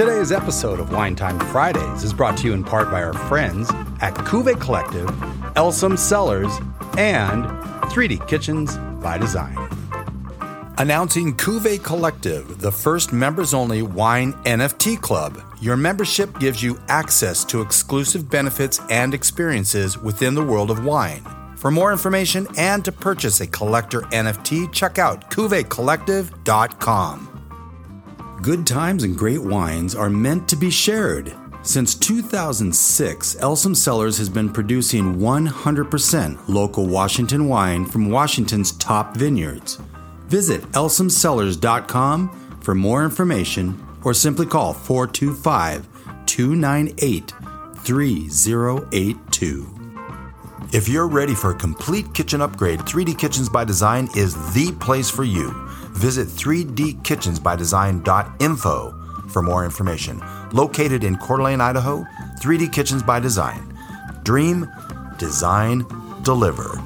Today's episode of Wine Time Fridays is brought to you in part by our friends at Cuvée Collective, Elsom Cellars, and 3D Kitchens by Design. Announcing Cuvée Collective, the first members only wine NFT club. Your membership gives you access to exclusive benefits and experiences within the world of wine. For more information and to purchase a collector NFT, check out cuveecollective.com. Good times and great wines are meant to be shared. Since 2006, Elsom Cellars has been producing 100% local Washington wine from Washington's top vineyards. Visit elsomcellars.com for more information or simply call 425 298 3082. If you're ready for a complete kitchen upgrade, 3D Kitchens by Design is the place for you. Visit 3dkitchensbydesign.info for more information. Located in Coeur d'Alene, Idaho, 3D Kitchens by Design. Dream, design, deliver.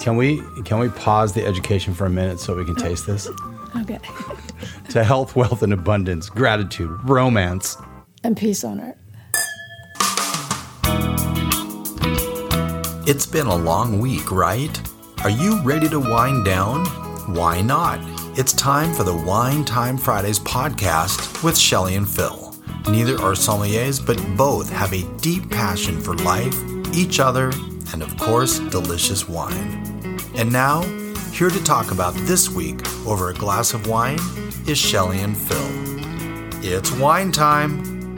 Can we can we pause the education for a minute so we can taste this? Okay. to health, wealth, and abundance, gratitude, romance, and peace on earth. It's been a long week, right? Are you ready to wind down? Why not? It's time for the Wine Time Fridays podcast with Shelly and Phil. Neither are sommeliers, but both have a deep passion for life, each other, and of course, delicious wine. And now, here to talk about this week over a glass of wine is Shelly and Phil. It's wine time.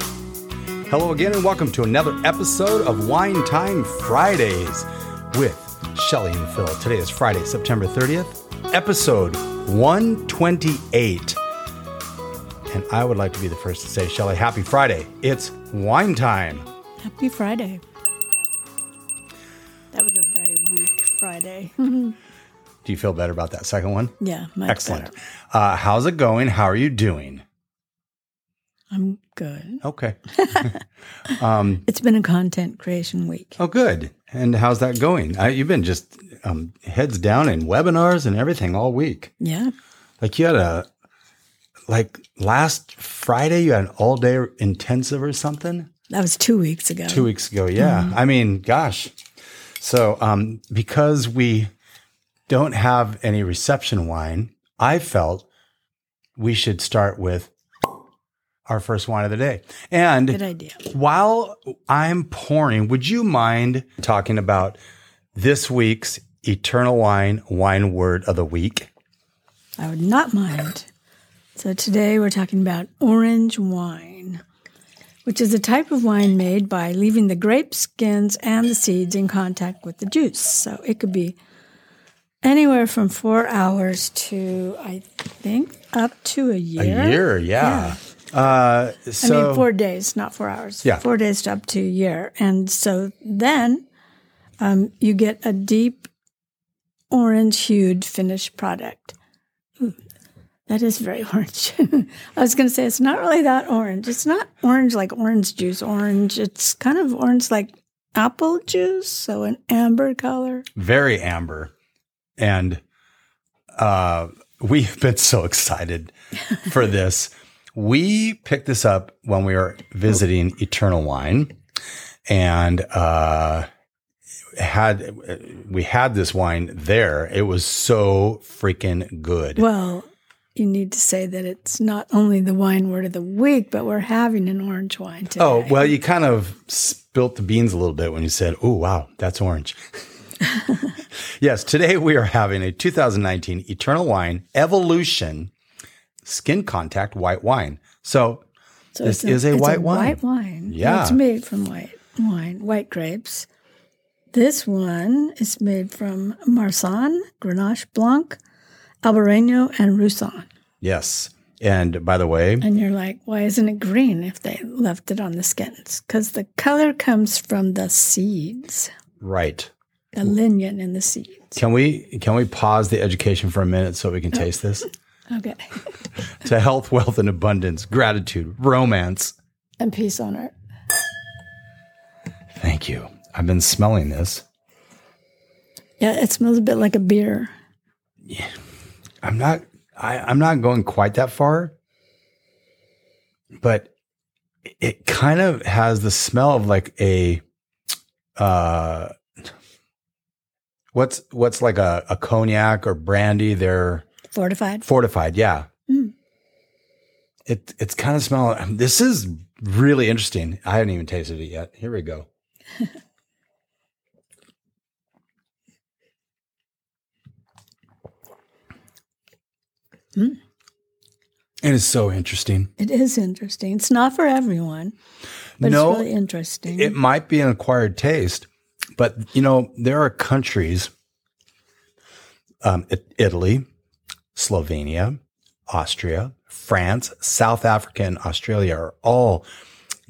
Hello again, and welcome to another episode of Wine Time Fridays with Shelly and Phil. Today is Friday, September 30th, episode 128. And I would like to be the first to say, Shelly, happy Friday. It's wine time. Happy Friday. That was a very weak Friday. Do you feel better about that second one? Yeah, excellent. Uh, how's it going? How are you doing? I'm good. Okay. um, it's been a content creation week. Oh, good. And how's that going? I, you've been just um, heads down in webinars and everything all week. Yeah. Like you had a, like last Friday, you had an all day intensive or something? That was two weeks ago. Two weeks ago. Yeah. Mm-hmm. I mean, gosh. So, um, because we don't have any reception wine, I felt we should start with our first wine of the day. And good idea. While I'm pouring, would you mind talking about this week's Eternal Wine wine word of the week? I would not mind. So today we're talking about orange wine, which is a type of wine made by leaving the grape skins and the seeds in contact with the juice. So it could be anywhere from four hours to, I think, up to a year. A year, yeah. yeah. Uh, so, I mean, four days, not four hours. Yeah. Four days to up to a year. And so then um, you get a deep orange hued finished product. Ooh, that is very orange. I was going to say it's not really that orange. It's not orange like orange juice orange. It's kind of orange like apple juice, so an amber color. Very amber. And uh, we've been so excited for this. We picked this up when we were visiting Eternal Wine and uh, had we had this wine there. It was so freaking good. Well, you need to say that it's not only the wine word of the week, but we're having an orange wine today. Oh, well, you kind of spilt the beans a little bit when you said, "Oh, wow, that's orange." yes, today we are having a 2019 Eternal Wine Evolution skin contact white wine. So, so this a, is a white a wine. White wine. Yeah. It's made from white wine, white grapes. This one is made from Marsanne, Grenache Blanc, Albarino, and Roussanne. Yes. And by the way, and you're like, why isn't it green if they left it on the skins? Because the color comes from the seeds. Right. The lignin in the seeds. Can we can we pause the education for a minute so we can taste this? Okay. to health, wealth, and abundance, gratitude, romance, and peace on earth. Thank you. I've been smelling this. Yeah, it smells a bit like a beer. Yeah. I'm not I, I'm not going quite that far. but it kind of has the smell of like a uh what's what's like a, a cognac or brandy they're Fortified. fortified yeah Mm. it it's kind of smell this is really interesting i haven't even tasted it yet here we go Mm. it is so interesting It is interesting. It's not for everyone, but No, it's really interesting. it might be an acquired taste, but you know, there are countries, um, Italy, Slovenia, Austria, France, South Africa, and Australia are all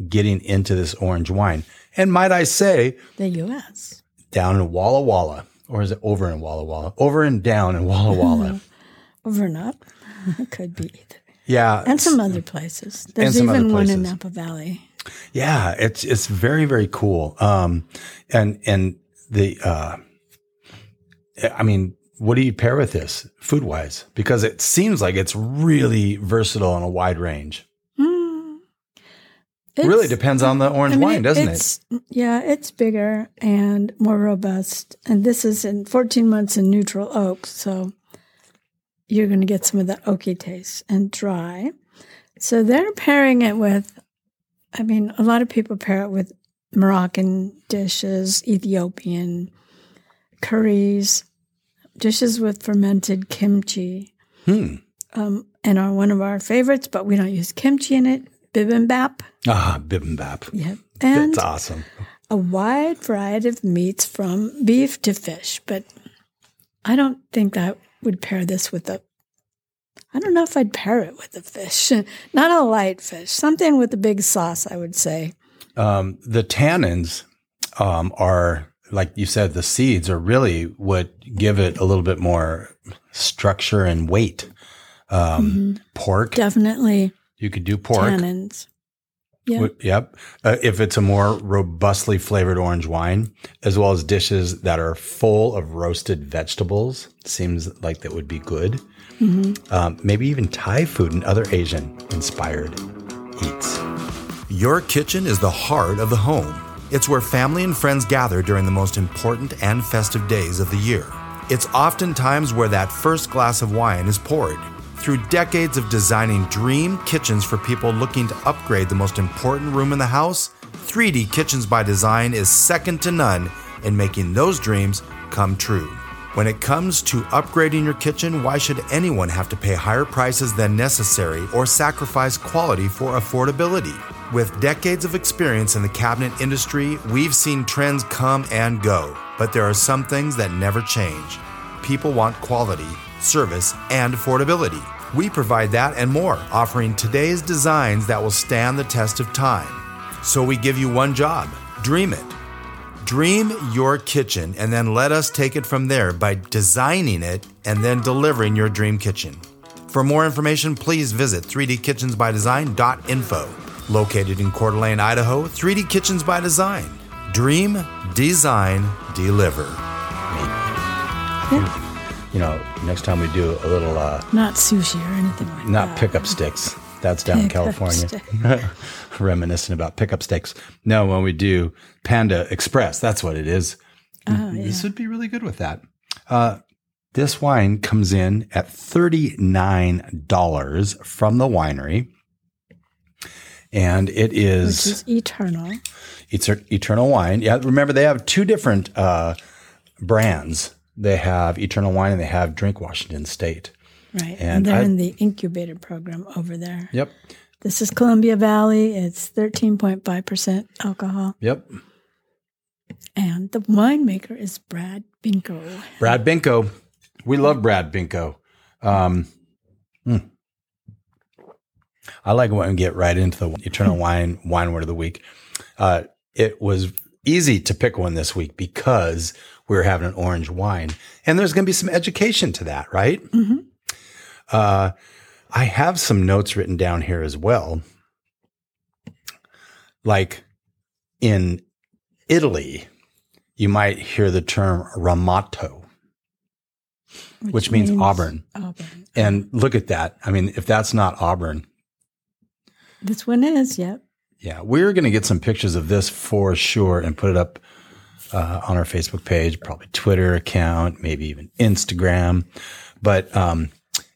getting into this orange wine. And might I say, the U.S. down in Walla Walla, or is it over in Walla Walla? Over and down in Walla Walla. Over and up. Could be either. Yeah. And some other places. There's even one in. Napa Valley. Yeah, it's it's very very cool. Um, and and the uh, I mean, what do you pair with this food wise? Because it seems like it's really versatile in a wide range. Mm. really depends on the orange I mean, wine, doesn't it? Yeah, it's bigger and more robust. And this is in 14 months in neutral oak. So you're going to get some of the oaky taste and dry. So they're pairing it with, I mean, a lot of people pair it with Moroccan dishes, Ethiopian curries, dishes with fermented kimchi. Hmm. Um, and are one of our favorites, but we don't use kimchi in it. Bibimbap. Ah, bibimbap. Yep. And That's awesome. a wide variety of meats from beef to fish, but I don't think I would pair this with a. I don't know if I'd pair it with a fish, not a light fish, something with a big sauce. I would say. Um, the tannins um, are like you said. The seeds are really what give it a little bit more structure and weight. Um, Pork, Definitely you could do pork. tannins. Yeah. Yep. Uh, if it's a more robustly flavored orange wine, as well as dishes that are full of roasted vegetables, seems like that would be good. Um, maybe even Thai food and other Asian inspired eats. Your kitchen is the heart of the home. It's where family and friends gather during the most important and festive days of the year. It's oftentimes where that first glass of wine is poured. Through decades of designing dream kitchens for people looking to upgrade the most important room in the house, 3D Kitchens by Design is second to none in making those dreams come true. When it comes to upgrading your kitchen, why should anyone have to pay higher prices than necessary or sacrifice quality for affordability? With decades of experience in the cabinet industry, we've seen trends come and go, but there are some things that never change. People want quality, service, and affordability. We provide that and more, offering today's designs that will stand the test of time. So we give you one job dream it. Dream your kitchen and then let us take it from there by designing it and then delivering your dream kitchen. For more information, please visit 3dkitchensbydesign.info. Located in Coeur d'Alene, Idaho, 3D Kitchens by Design. Dream, design, deliver. You know, next time we do a little, uh, Not sushi or anything like not that. Not pickup sticks. That's down in California. stick. Reminiscent about pickup sticks. No, when we do Panda Express, that's what it is. Oh, yeah. This would be really good with that. Uh, this wine comes in at $39 from the winery. And it is, is eternal. it's Eternal Wine. Yeah, remember they have two different uh, brands. They have Eternal Wine and they have Drink Washington State. Right. And And, they're I- in the incubator program over there. Yep. This is Columbia Valley. It's 13.5% alcohol. Yep. And the winemaker is Brad Binko. Brad Binko. We love Brad Binko. Um, hmm. I like when we get right into the Eternal Wine Wine Word of the Week. Uh, it was easy to pick one this week because we are having an orange wine, and there's going to be some education to that, right? Mhm. Uh, I have some notes written down here as well. Like in Italy, you might hear the term ramato. Which means Auburn. Auburn. And look at that. I mean, if that's not Auburn, This one is, yep. Yeah, we're going to get some pictures of this for sure and put it up uh, on our Facebook page, probably Twitter account, maybe even Instagram. But um,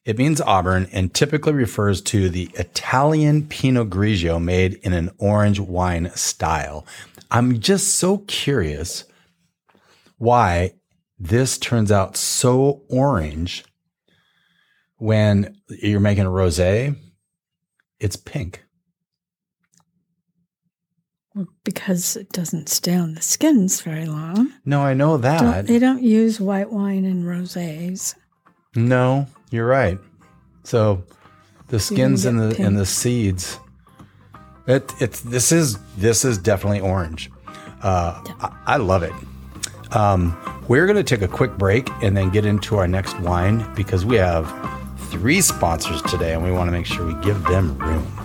it means Auburn and typically refers to the Italian Pinot Grigio made in an orange wine style. I'm just so curious why this turns out so orange when you're making a rosé. It's pink. Because it doesn't stay on the skins very long. No, I know that. Don't, they don't use white wine in rosés. No, you're right. So the skins and the pink. and the seeds. It it's this is this is definitely orange. Uh, I, I love it. Um, we're going to take a quick break and then get into our next wine because we have three sponsors today and we want to make sure we give them room.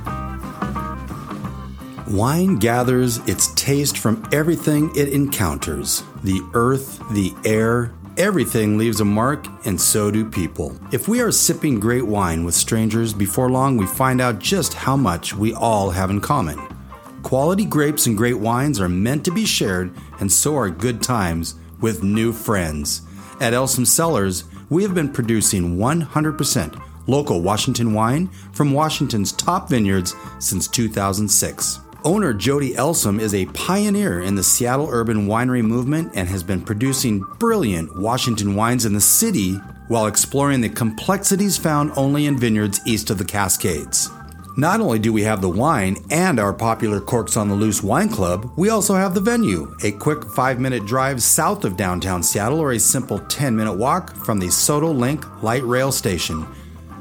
Wine gathers its taste from everything it encounters the earth, the air, everything leaves a mark, and so do people. If we are sipping great wine with strangers, before long we find out just how much we all have in common. Quality grapes and great wines are meant to be shared, and so are good times with new friends. At Elsom Cellars, we have been producing 100% local Washington wine from Washington's top vineyards since 2006. Owner Jody Elsom is a pioneer in the Seattle urban winery movement and has been producing brilliant Washington wines in the city while exploring the complexities found only in vineyards east of the Cascades. Not only do we have the wine and our popular Corks on the Loose wine club, we also have the venue, a quick five minute drive south of downtown Seattle or a simple 10 minute walk from the SODO Link light rail station.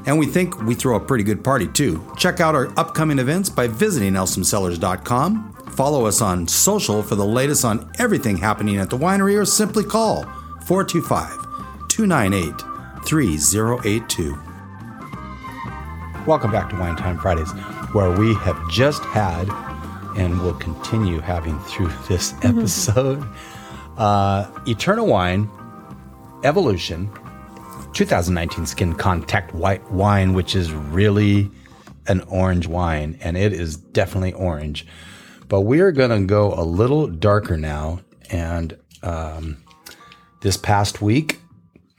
And we think we throw a pretty good party too. Check out our upcoming events by visiting elsomcellars.com. Follow us on social for the latest on everything happening at the winery or simply call 425 298 3082. Welcome back to Wine Time Fridays, where we have just had and will continue having through this episode uh, Eternal Wine Evolution 2019 Skin Contact White Wine, which is really an orange wine, and it is definitely orange. But we are going to go a little darker now. And um, this past week,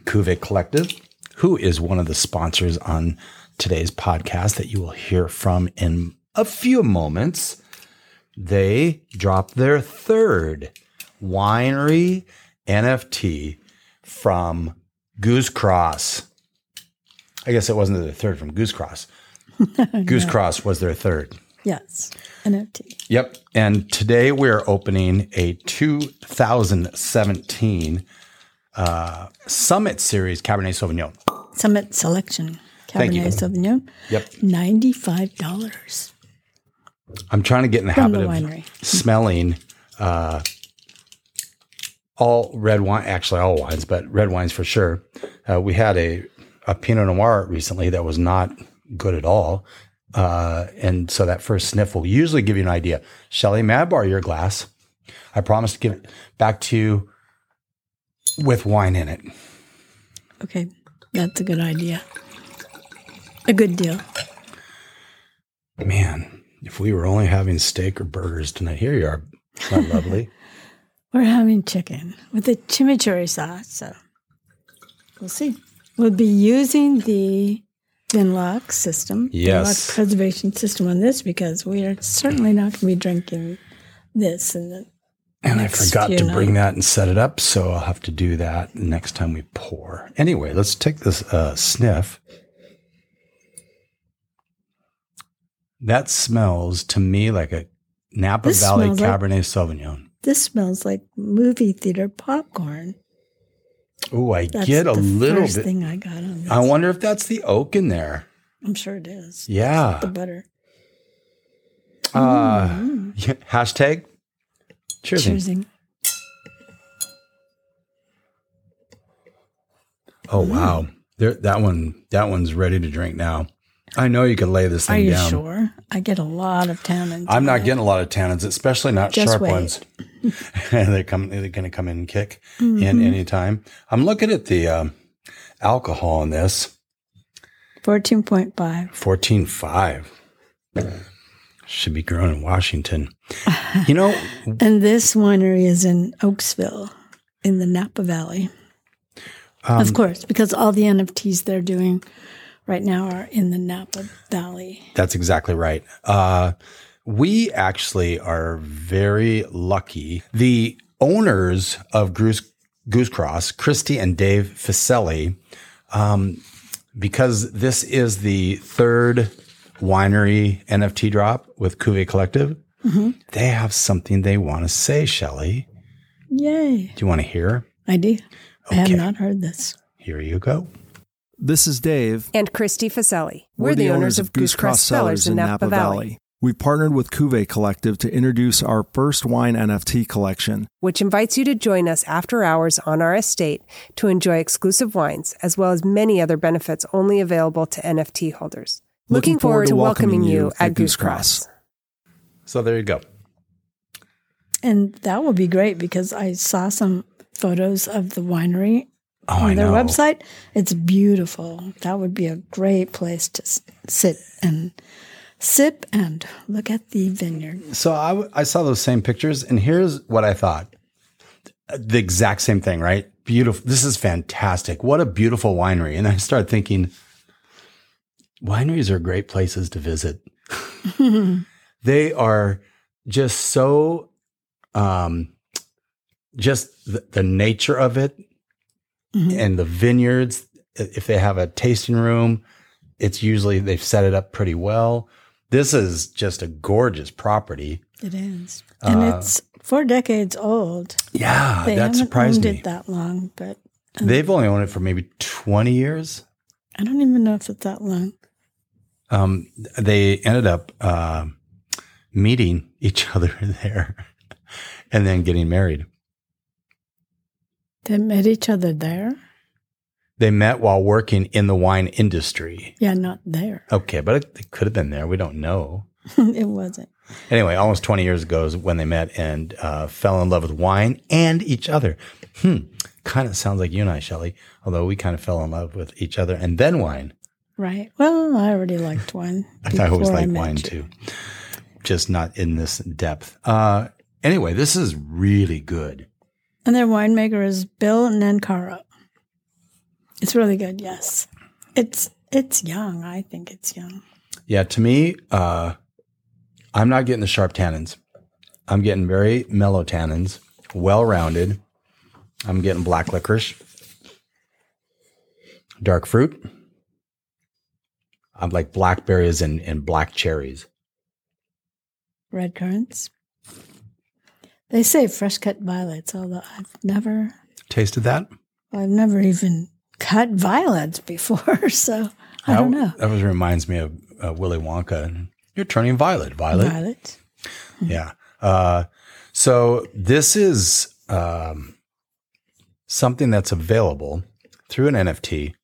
Cuvée Collective, who is one of the sponsors on today's podcast that you will hear from in a few moments, they dropped their third winery NFT from Goosecross. I guess it wasn't their third from Goosecross. Goose Cross was their third. Yes, NFT. Yep. And today we're opening a 2017 uh, Summit Series Cabernet Sauvignon. Summit Selection. Cabernet Sauvignon. Yep. Ninety-five dollars. I'm trying to get in the From habit the of smelling uh, all red wine, actually all wines, but red wines for sure. Uh, we had a, a Pinot Noir recently that was not good at all. Uh, and so that first sniff will usually give you an idea. Shelly, Madbar, your glass? I promise to give it back to you with wine in it. Okay, that's a good idea. A good deal. Man, if we were only having steak or burgers tonight, here you are. Isn't lovely? We're having chicken with a chimichurri sauce, so we'll see. We'll be using the Vinlock system, Yes. Vinlock preservation system on this because we are certainly not going to be drinking this. And the, And I forgot to bring that and set it up, so I'll have to do that next time we pour. Anyway, let's take this uh, sniff. That smells to me like a Napa This Valley smells like- Cabernet Sauvignon. This smells like movie theater popcorn. Oh, I That's get a little bit. thing I got on this. I wonder if that's the oak in there. I'm sure it is. Yeah. The butter. Uh, Mm. yeah, hashtag. Cheers. Choosing. Oh wow, there that one. That one's ready to drink now. I know you could lay this thing Are you down. sure? I get a lot of tannins. I'm not getting a lot of tannins, especially not Just sharp wait. ones. they come. They're going to come in and kick Mm-hmm. in any time. I'm looking at the um, alcohol in this. 14.5. Fourteen five. Should be grown in Washington. You know, And this winery is in Oaksville in the Napa Valley. Um, of course, because all the NFTs they're doing right now are in the Napa Valley. That's exactly right. Uh, we actually are very lucky. The owners of Goose, Goose Cross, Christi and Dave Ficeli, um, because this is the third winery NFT drop with Cuvée Collective, they have something they want to say, Shelley. Yay. Do you want to hear? I do. I have not heard this. Here you go. This is Dave. and Christi Ficeli. We're, the, owners of Goosecross Cellars in Napa Valley, We've partnered with Cuvée Collective to introduce our first wine NFT collection. which invites you to join us after hours on our estate to enjoy exclusive wines, as well as many other benefits only available to NFT holders. Looking, forward, to welcoming you at Goosecross. So there you go. And that will be great because I saw some photos of the winery Oh, I on their website. It's beautiful. That would be a great place to sit and sip and look at the vineyard. So I, w- I saw those same pictures, and here's what I thought: the exact same thing, right? Beautiful. This is fantastic. What a beautiful winery. And I started thinking, wineries are great places to visit. they are just so, um, just the, the nature of it, and the vineyards. If they have a tasting room, it's usually they've set it up pretty well. This is just a gorgeous property. It is. And it's four decades old. Yeah, They Uh, that surprised owned me. it that long, but They've only owned it for maybe 20 years. I don't even know if it's that long. Um, they ended up uh, meeting each other there and then getting married. They met each other there? They met while working in the wine industry. Yeah, not there. Okay, but it, it could have been there. We don't know. it wasn't. Anyway, almost 20 years ago is when they met and uh, fell in love with wine and each other. Hmm. Kind of sounds like you and I, Shelley, although we kind of fell in love with each other and then wine. Right. Well, I already liked wine. I always before like met wine you. too, just not in this depth. Uh, anyway, this is really good. And their winemaker is Bill Nancarrow. It's really good, yes. It's it's young. I think it's young. Yeah, to me, uh, I'm not getting the sharp tannins. I'm getting very mellow tannins, well rounded. I'm getting black licorice, dark fruit. I'm like blackberries and, and black cherries. Red currants. They say fresh cut violets, although I've never Tasted that? I've never even cut violets before, so I don't know. That was reminds me of uh, Willy Wonka. You're turning violet, Violet. Violet. Yeah. Uh, so this is um, something that's available through an NFT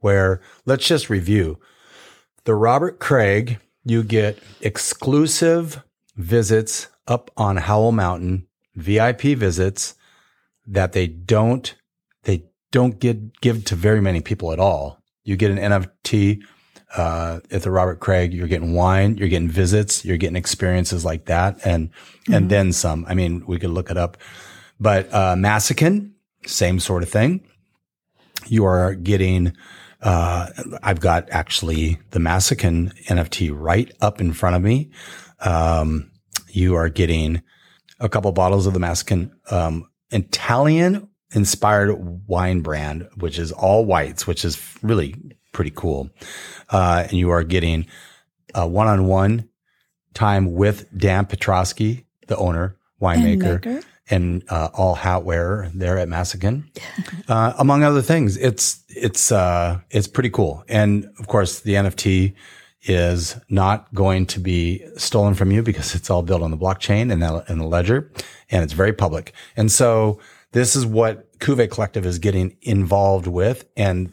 where let's just review the Robert Craig, you get exclusive visits up on Howell Mountain, VIP visits that they don't, they don't get, give to very many people at all. You get an NFT uh, at the Robert Craig, you're getting wine, you're getting visits, you're getting experiences like that, and and then some. I mean, we could look it up, but uh, Massican, same sort of thing. You are getting. Uh, I've got actually the Massican NFT right up in front of me. Um, you are getting a couple bottles of the Massican um, Italian inspired wine brand, which is all whites, which is really pretty cool. Uh, and you are getting a one on one time with Dan Petroski, the owner, winemaker, maker. and uh, all hat wearer there at Massican, uh, among other things. It's it's uh, it's pretty cool. And of course, the NFT is not going to be stolen from you because it's all built on the blockchain and the, and the ledger, and it's very public. And so this is what Cuvée Collective is getting involved with, and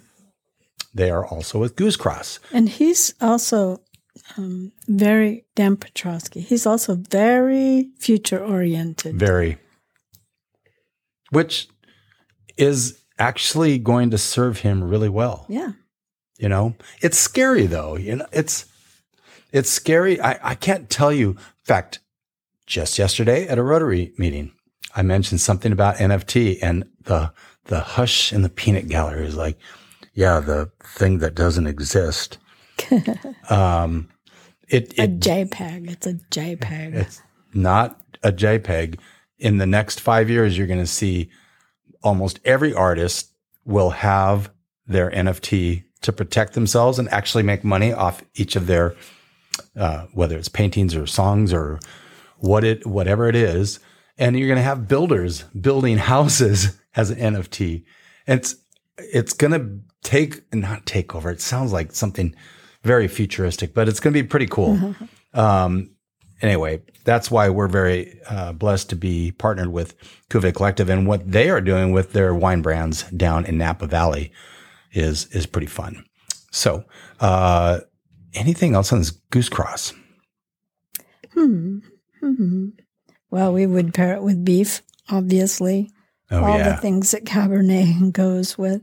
they are also with Goosecross. And he's also um, very Dan Petroski. He's also very future oriented. Very, which is actually going to serve him really well. Yeah. You know, it's scary though. You know, it's it's scary. I, I can't tell you. In fact, just yesterday at a Rotary meeting, I mentioned something about NFT and the the hush in the peanut gallery is like, yeah, the thing that doesn't exist. um, it, it, A JPEG. It's a JPEG. it's not a JPEG. In the next five years, you're going to see almost every artist will have their NFT to protect themselves and actually make money off each of their, uh, whether it's paintings or songs or what it, whatever it is. And you're going to have builders building houses as an NFT. And it's, it's going to take, not take over. It sounds like something very futuristic, but it's going to be pretty cool. Um, anyway, that's why we're very uh, blessed to be partnered with Cuvée Collective, and what they are doing with their wine brands down in Napa Valley is is pretty fun. So, uh, anything else on this Goosecross? Hmm. hmm Well, we would pair it with beef, obviously. Oh All yeah. the things that Cabernet goes with.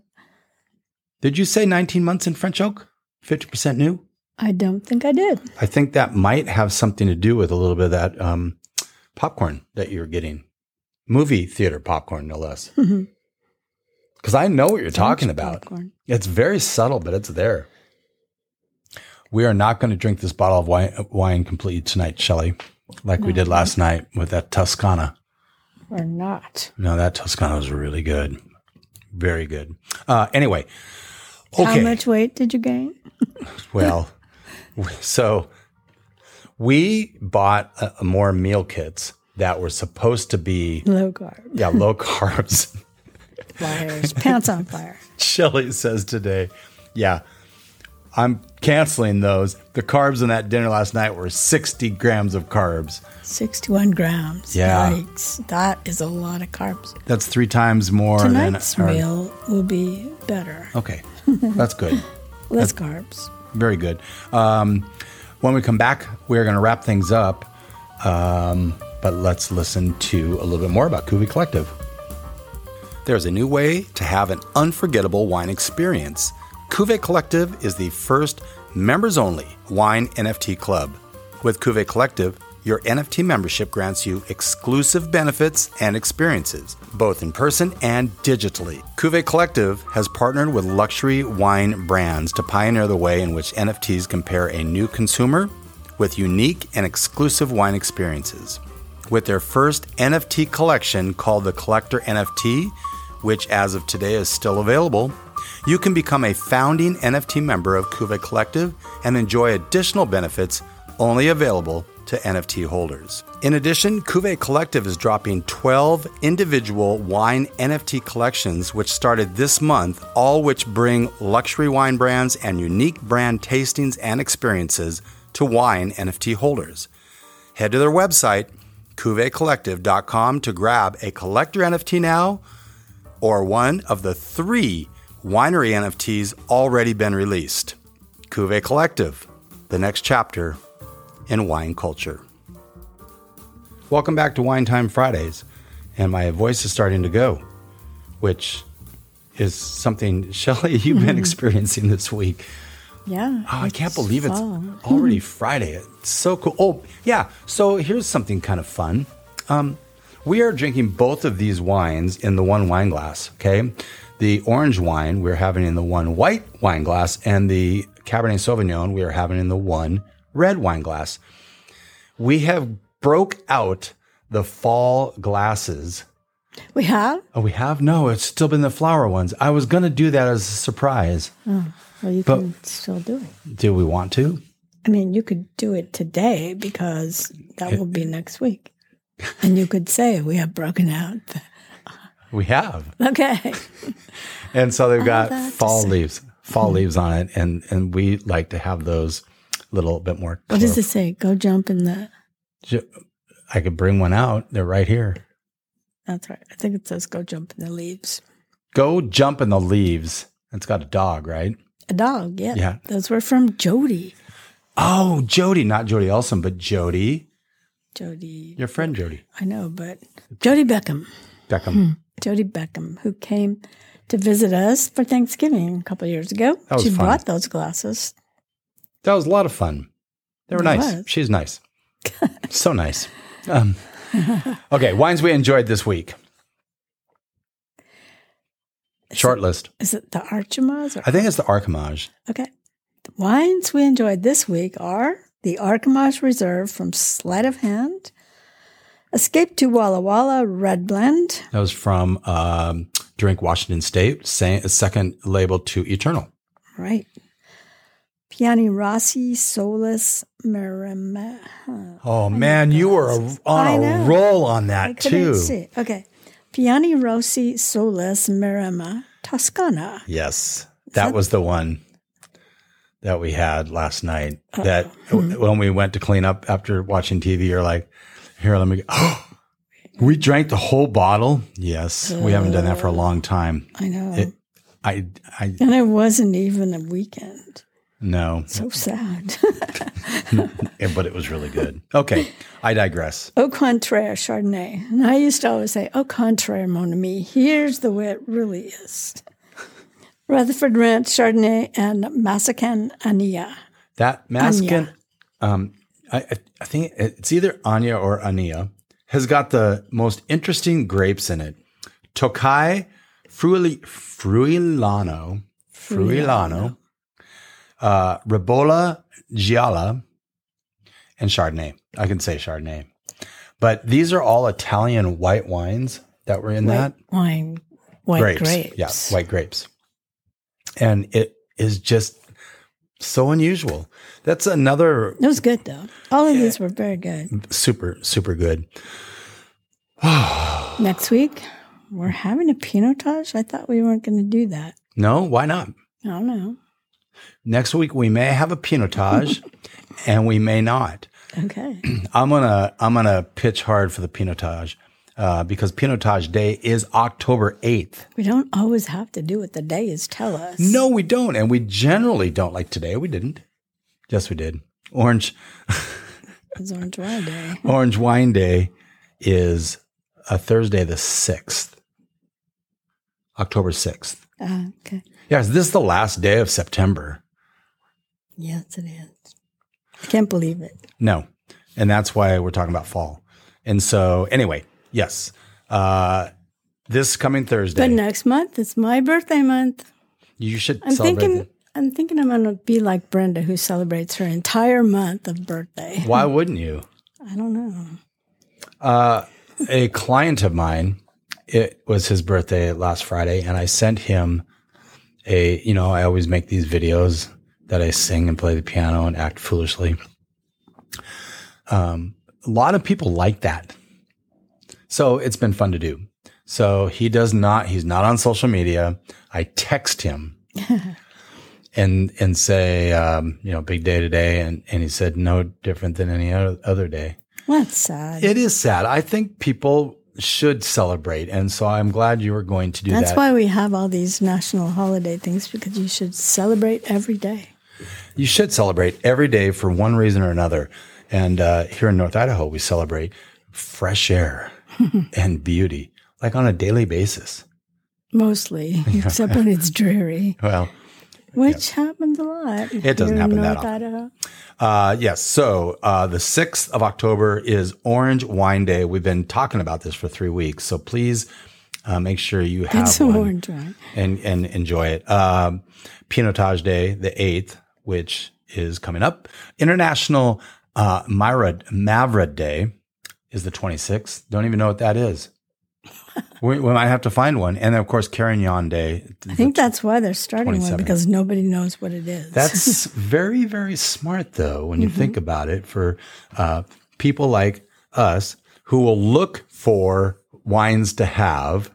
Did you say 19 months in French oak? 50% new? I don't think I did. I think that might have something to do with a little bit of that um, popcorn that you're getting. Movie theater popcorn, no less. Mhm. Because I know what you're talking about. popcorn. It's very subtle, but it's there. We are not going to drink this bottle of wine, wine completely tonight, Shelley, like we did last night with that Toscana. Or not. No, that Toscana was really good. Very good. Uh, anyway, okay. How much weight did you gain? Well, so we bought uh, more meal kits that were supposed to be Low carb. yeah low carbs. Fires. Pants on fire. Shelly says today, yeah, I'm canceling those. The carbs in that dinner last night were 60 grams of carbs. 61 grams. Yeah. Yikes. That is a lot of carbs. That's three times more Tonight's than. our- meal will be better. Okay, that's good. Less carbs. Very good. Um, when we come back, we're going to wrap things up. Um, but let's listen to a little bit more about Cuvée Collective. There's a new way to have an unforgettable wine experience. Cuvée Collective is the first members only wine NFT club. With Cuvée Collective, your NFT membership grants you exclusive benefits and experiences, both in person and digitally. Cuvée Collective has partnered with luxury wine brands to pioneer the way in which NFTs compare a new consumer with unique and exclusive wine experiences. With their first NFT collection called the Collector NFT, which as of today is still available, you can become a founding NFT member of Cuvée Collective and enjoy additional benefits only available to NFT holders. In addition, Cuvée Collective is dropping 12 individual wine NFT collections which started this month, all which bring luxury wine brands and unique brand tastings and experiences to wine NFT holders. Head to their website, cuveecollective.com, to grab a collector NFT now or one of the three winery NFTs already been released. Cuvée Collective, the next chapter in wine culture. Welcome back to Wine Time Fridays, and my voice is starting to go, which is something, Shelley, you've been experiencing this week. Yeah. Oh, I can't believe it's already Friday. It's so cool. Oh, yeah. So here's something kind of fun. Um, we are drinking both of these wines in the one wine glass. Okay, the orange wine we're having in the one white wine glass, and the Cabernet Sauvignon we are having in the one red wine glass. We have broke out the fall glasses. We have? Oh, we have no. It's still been the flower ones. I was gonna do that as a surprise. Oh, well, you But- can still do it. Do we want to? I mean, you could do it today because that will be next week. And you could say, we have broken out. We have. Okay. And so they've oh, got that to fall leaves, fall leaves on it, and and we like to have those a little bit more. What does it say? Go jump in the. I could bring one out. They're right here. That's right. I think it says go jump in the leaves. Go jump in the leaves. It's got a dog, right? A dog, yeah. Yeah. Those were from Jody. Oh, Jody, not Jody Elsom, but Jody, Jody, your friend Jody I know, but Jody Beckham. Beckham. Jody Beckham, who came to visit us for Thanksgiving a couple year years ago. That was she fun. brought those glasses. That was a lot of fun. They were It nice. was. She's nice. so nice. Um, okay, wines we enjoyed this week. Short list. Is it the Archimas? Or, I think it's the Archimage. okay. The wines we enjoyed this week are the Archimage Reserve from Sleight of Hand, Escape to Walla Walla Red Blend, That was from um, Drink Washington State, second label to Eternal. right. Piani Rossi Solus Maremma. Oh man, you were a, on a roll on that too. see. Okay. Piani Rossi Solus Maremma Toscana. Yes, that was the one that we had last night. That Hmm. when we went to clean up after watching TV, you're like, "Here, let me." Go. Oh, we drank the whole bottle. Yes, we haven't done that for a long time. I know. It, I, I and it wasn't even a weekend. no, So sad. but it was really good. Okay, I digress. Au contraire, Chardonnay. And I used to always say, Au contraire, mon ami. Here's the way it really is. Rutherford Ranch Chardonnay and Massican Annia. That masking, um, I, I- think it's either Anya or Ania, has got the most interesting grapes in it. Tocai Fruili, Friulano, Friulano, uh, Ribolla Gialla, and Chardonnay. I can say Chardonnay. But these are all Italian white wines that were in that. Wine, white grapes. Yeah, white grapes. And it is just so unusual. That's another It was good, though. All of these were very good. super, super good. Next week, we're having a Pinotage. I thought we weren't going to do that. No, why not? I don't know. Next week we may have a Pinotage and we may not. Okay. I'm gonna I'm gonna pitch hard for the Pinotage uh, because Pinotage Day is October 8th. we don't always have to do what the day is tell us. No, we don't, and we generally don't. Like today, we didn't. Yes, we did. Orange It's Orange Wine Day. Orange Wine Day is a Thursday, the sixth, October sixth. Ah, okay. Yes, this is the last day of September. Yes, it is. I can't believe it. No, and that's why we're talking about fall. And so, anyway, yes, uh, this coming Thursday, But next month, it's my birthday month. you should I'm celebrate. thinking. it. I'm thinking I'm going to be like Brenda, who celebrates her entire month of birthday. Why wouldn't you? I don't know. a client of mine, it was his birthday last Friday, and I sent him a, you know, I always make these videos that I sing and play the piano and act foolishly. Um, a lot of people like that. So it's been fun to do. So he does not, he's not on social media. I text him and, and say, um, you know, big day today. And, and he said, no different than any other, day. Well, that's sad. It is sad. I think people should celebrate. And so I'm glad you were going to do That's that. That's why we have all these national holiday things because you should celebrate every day. you should celebrate every day for one reason or another. And uh, here in North Idaho, we celebrate fresh air and beauty, like on a daily basis. Mostly, except when it's dreary, Well, which happens a lot. It doesn't happen that often. Uh, yes. So uh, the 6th of October is Orange Wine Day. We've been talking about this for three weeks. So please uh, make sure you have some one orange wine. and, and enjoy it. Um, Pinotage Day, the 8th, which is coming up. International uh, Myra, Mavra Day is the 26th. Don't even know what that is. we, we might have to find one. And then, of course, Carignan Day. I think that's why they're starting one because nobody knows what it is. That's very, very smart, though, when you think about it, for uh, people like us who will look for wines to have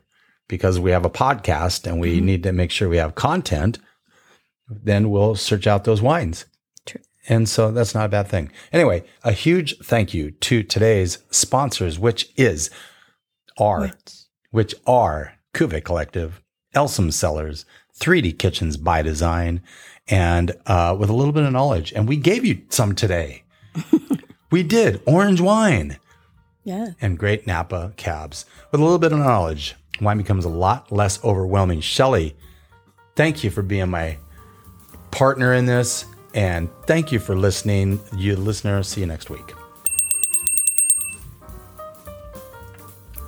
because we have a podcast and we need to make sure we have content. Then we'll search out those wines. And so that's not a bad thing. Anyway, a huge thank you to today's sponsors, which is are which are Cuvée Collective, Elsom Cellars, 3D Kitchens by Design, and uh, with a little bit of knowledge. And we gave you some today. we did orange wine yeah. and great Napa cabs. With a little bit of knowledge, wine becomes a lot less overwhelming. Shelly, thank you for being my partner in this. And thank you for listening. You listener, see you next week.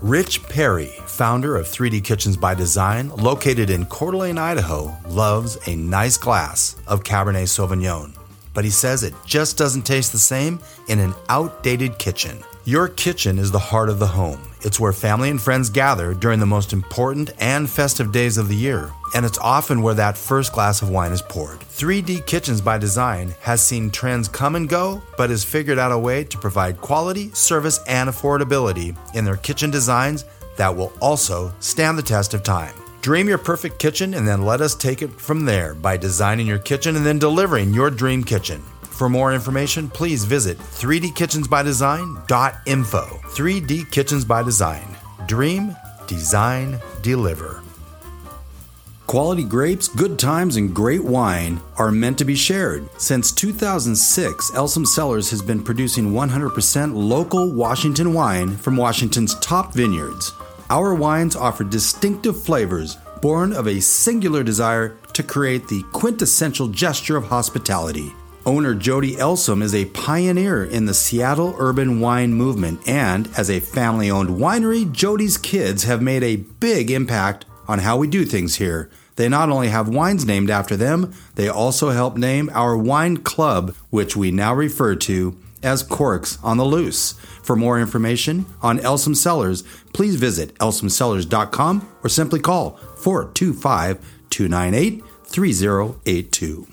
Rich Perry, founder of 3D Kitchens by Design, located in Coeur d'Alene, Idaho, loves a nice glass of Cabernet Sauvignon. But he says it just doesn't taste the same in an outdated kitchen. Your kitchen is the heart of the home. It's where family and friends gather during the most important and festive days of the year, and it's often where that first glass of wine is poured. 3D Kitchens by Design has seen trends come and go, but has figured out a way to provide quality, service, and affordability in their kitchen designs that will also stand the test of time. Dream your perfect kitchen and then let us take it from there by designing your kitchen and then delivering your dream kitchen. For more information, please visit 3dkitchensbydesign.info. 3D Kitchens by Design. Dream, design, deliver. Quality grapes, good times, and great wine are meant to be shared. Since 2006, Elsom Cellars has been producing 100% local Washington wine from Washington's top vineyards. Our wines offer distinctive flavors born of a singular desire to create the quintessential gesture of hospitality. Owner Jody Elsom is a pioneer in the Seattle urban wine movement, and as a family owned winery, Jody's kids have made a big impact on how we do things here. They not only have wines named after them, they also help name our wine club, which we now refer to as Corks on the Loose. For more information on Elsom Cellars, please visit elsomcellars.com or simply call 425 298 3082.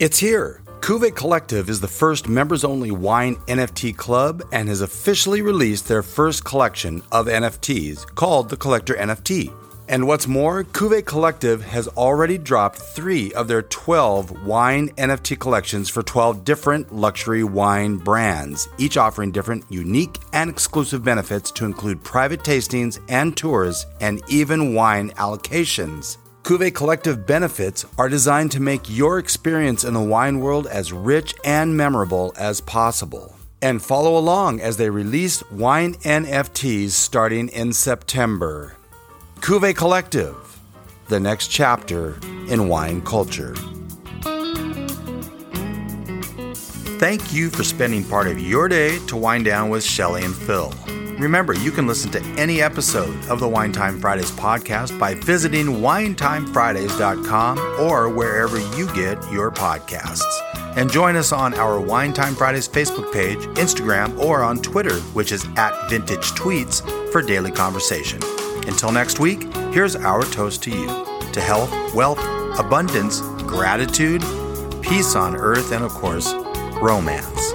It's here. Cuvée Collective is the first members only wine NFT club and has officially released their first collection of NFTs called the Collector NFT. And what's more, Cuvée Collective has already dropped three of their 12 wine NFT collections for 12 different luxury wine brands, each offering different, unique, and exclusive benefits to include private tastings and tours, and even wine allocations. Cuvée Collective benefits are designed to make your experience in the wine world as rich and memorable as possible. And follow along as they release wine NFTs starting in September. Cuvée Collective, the next chapter in wine culture. Thank you for spending part of your day to wind down with Shelley and Phil. Remember, you can listen to any episode of the Wine Time Fridays podcast by visiting winetimefridays.com or wherever you get your podcasts. And join us on our Wine Time Fridays Facebook page, Instagram, or on Twitter, which is at Vintage Tweets, for daily conversation. Until next week, here's our toast to you to health, wealth, abundance, gratitude, peace on earth, and of course, romance.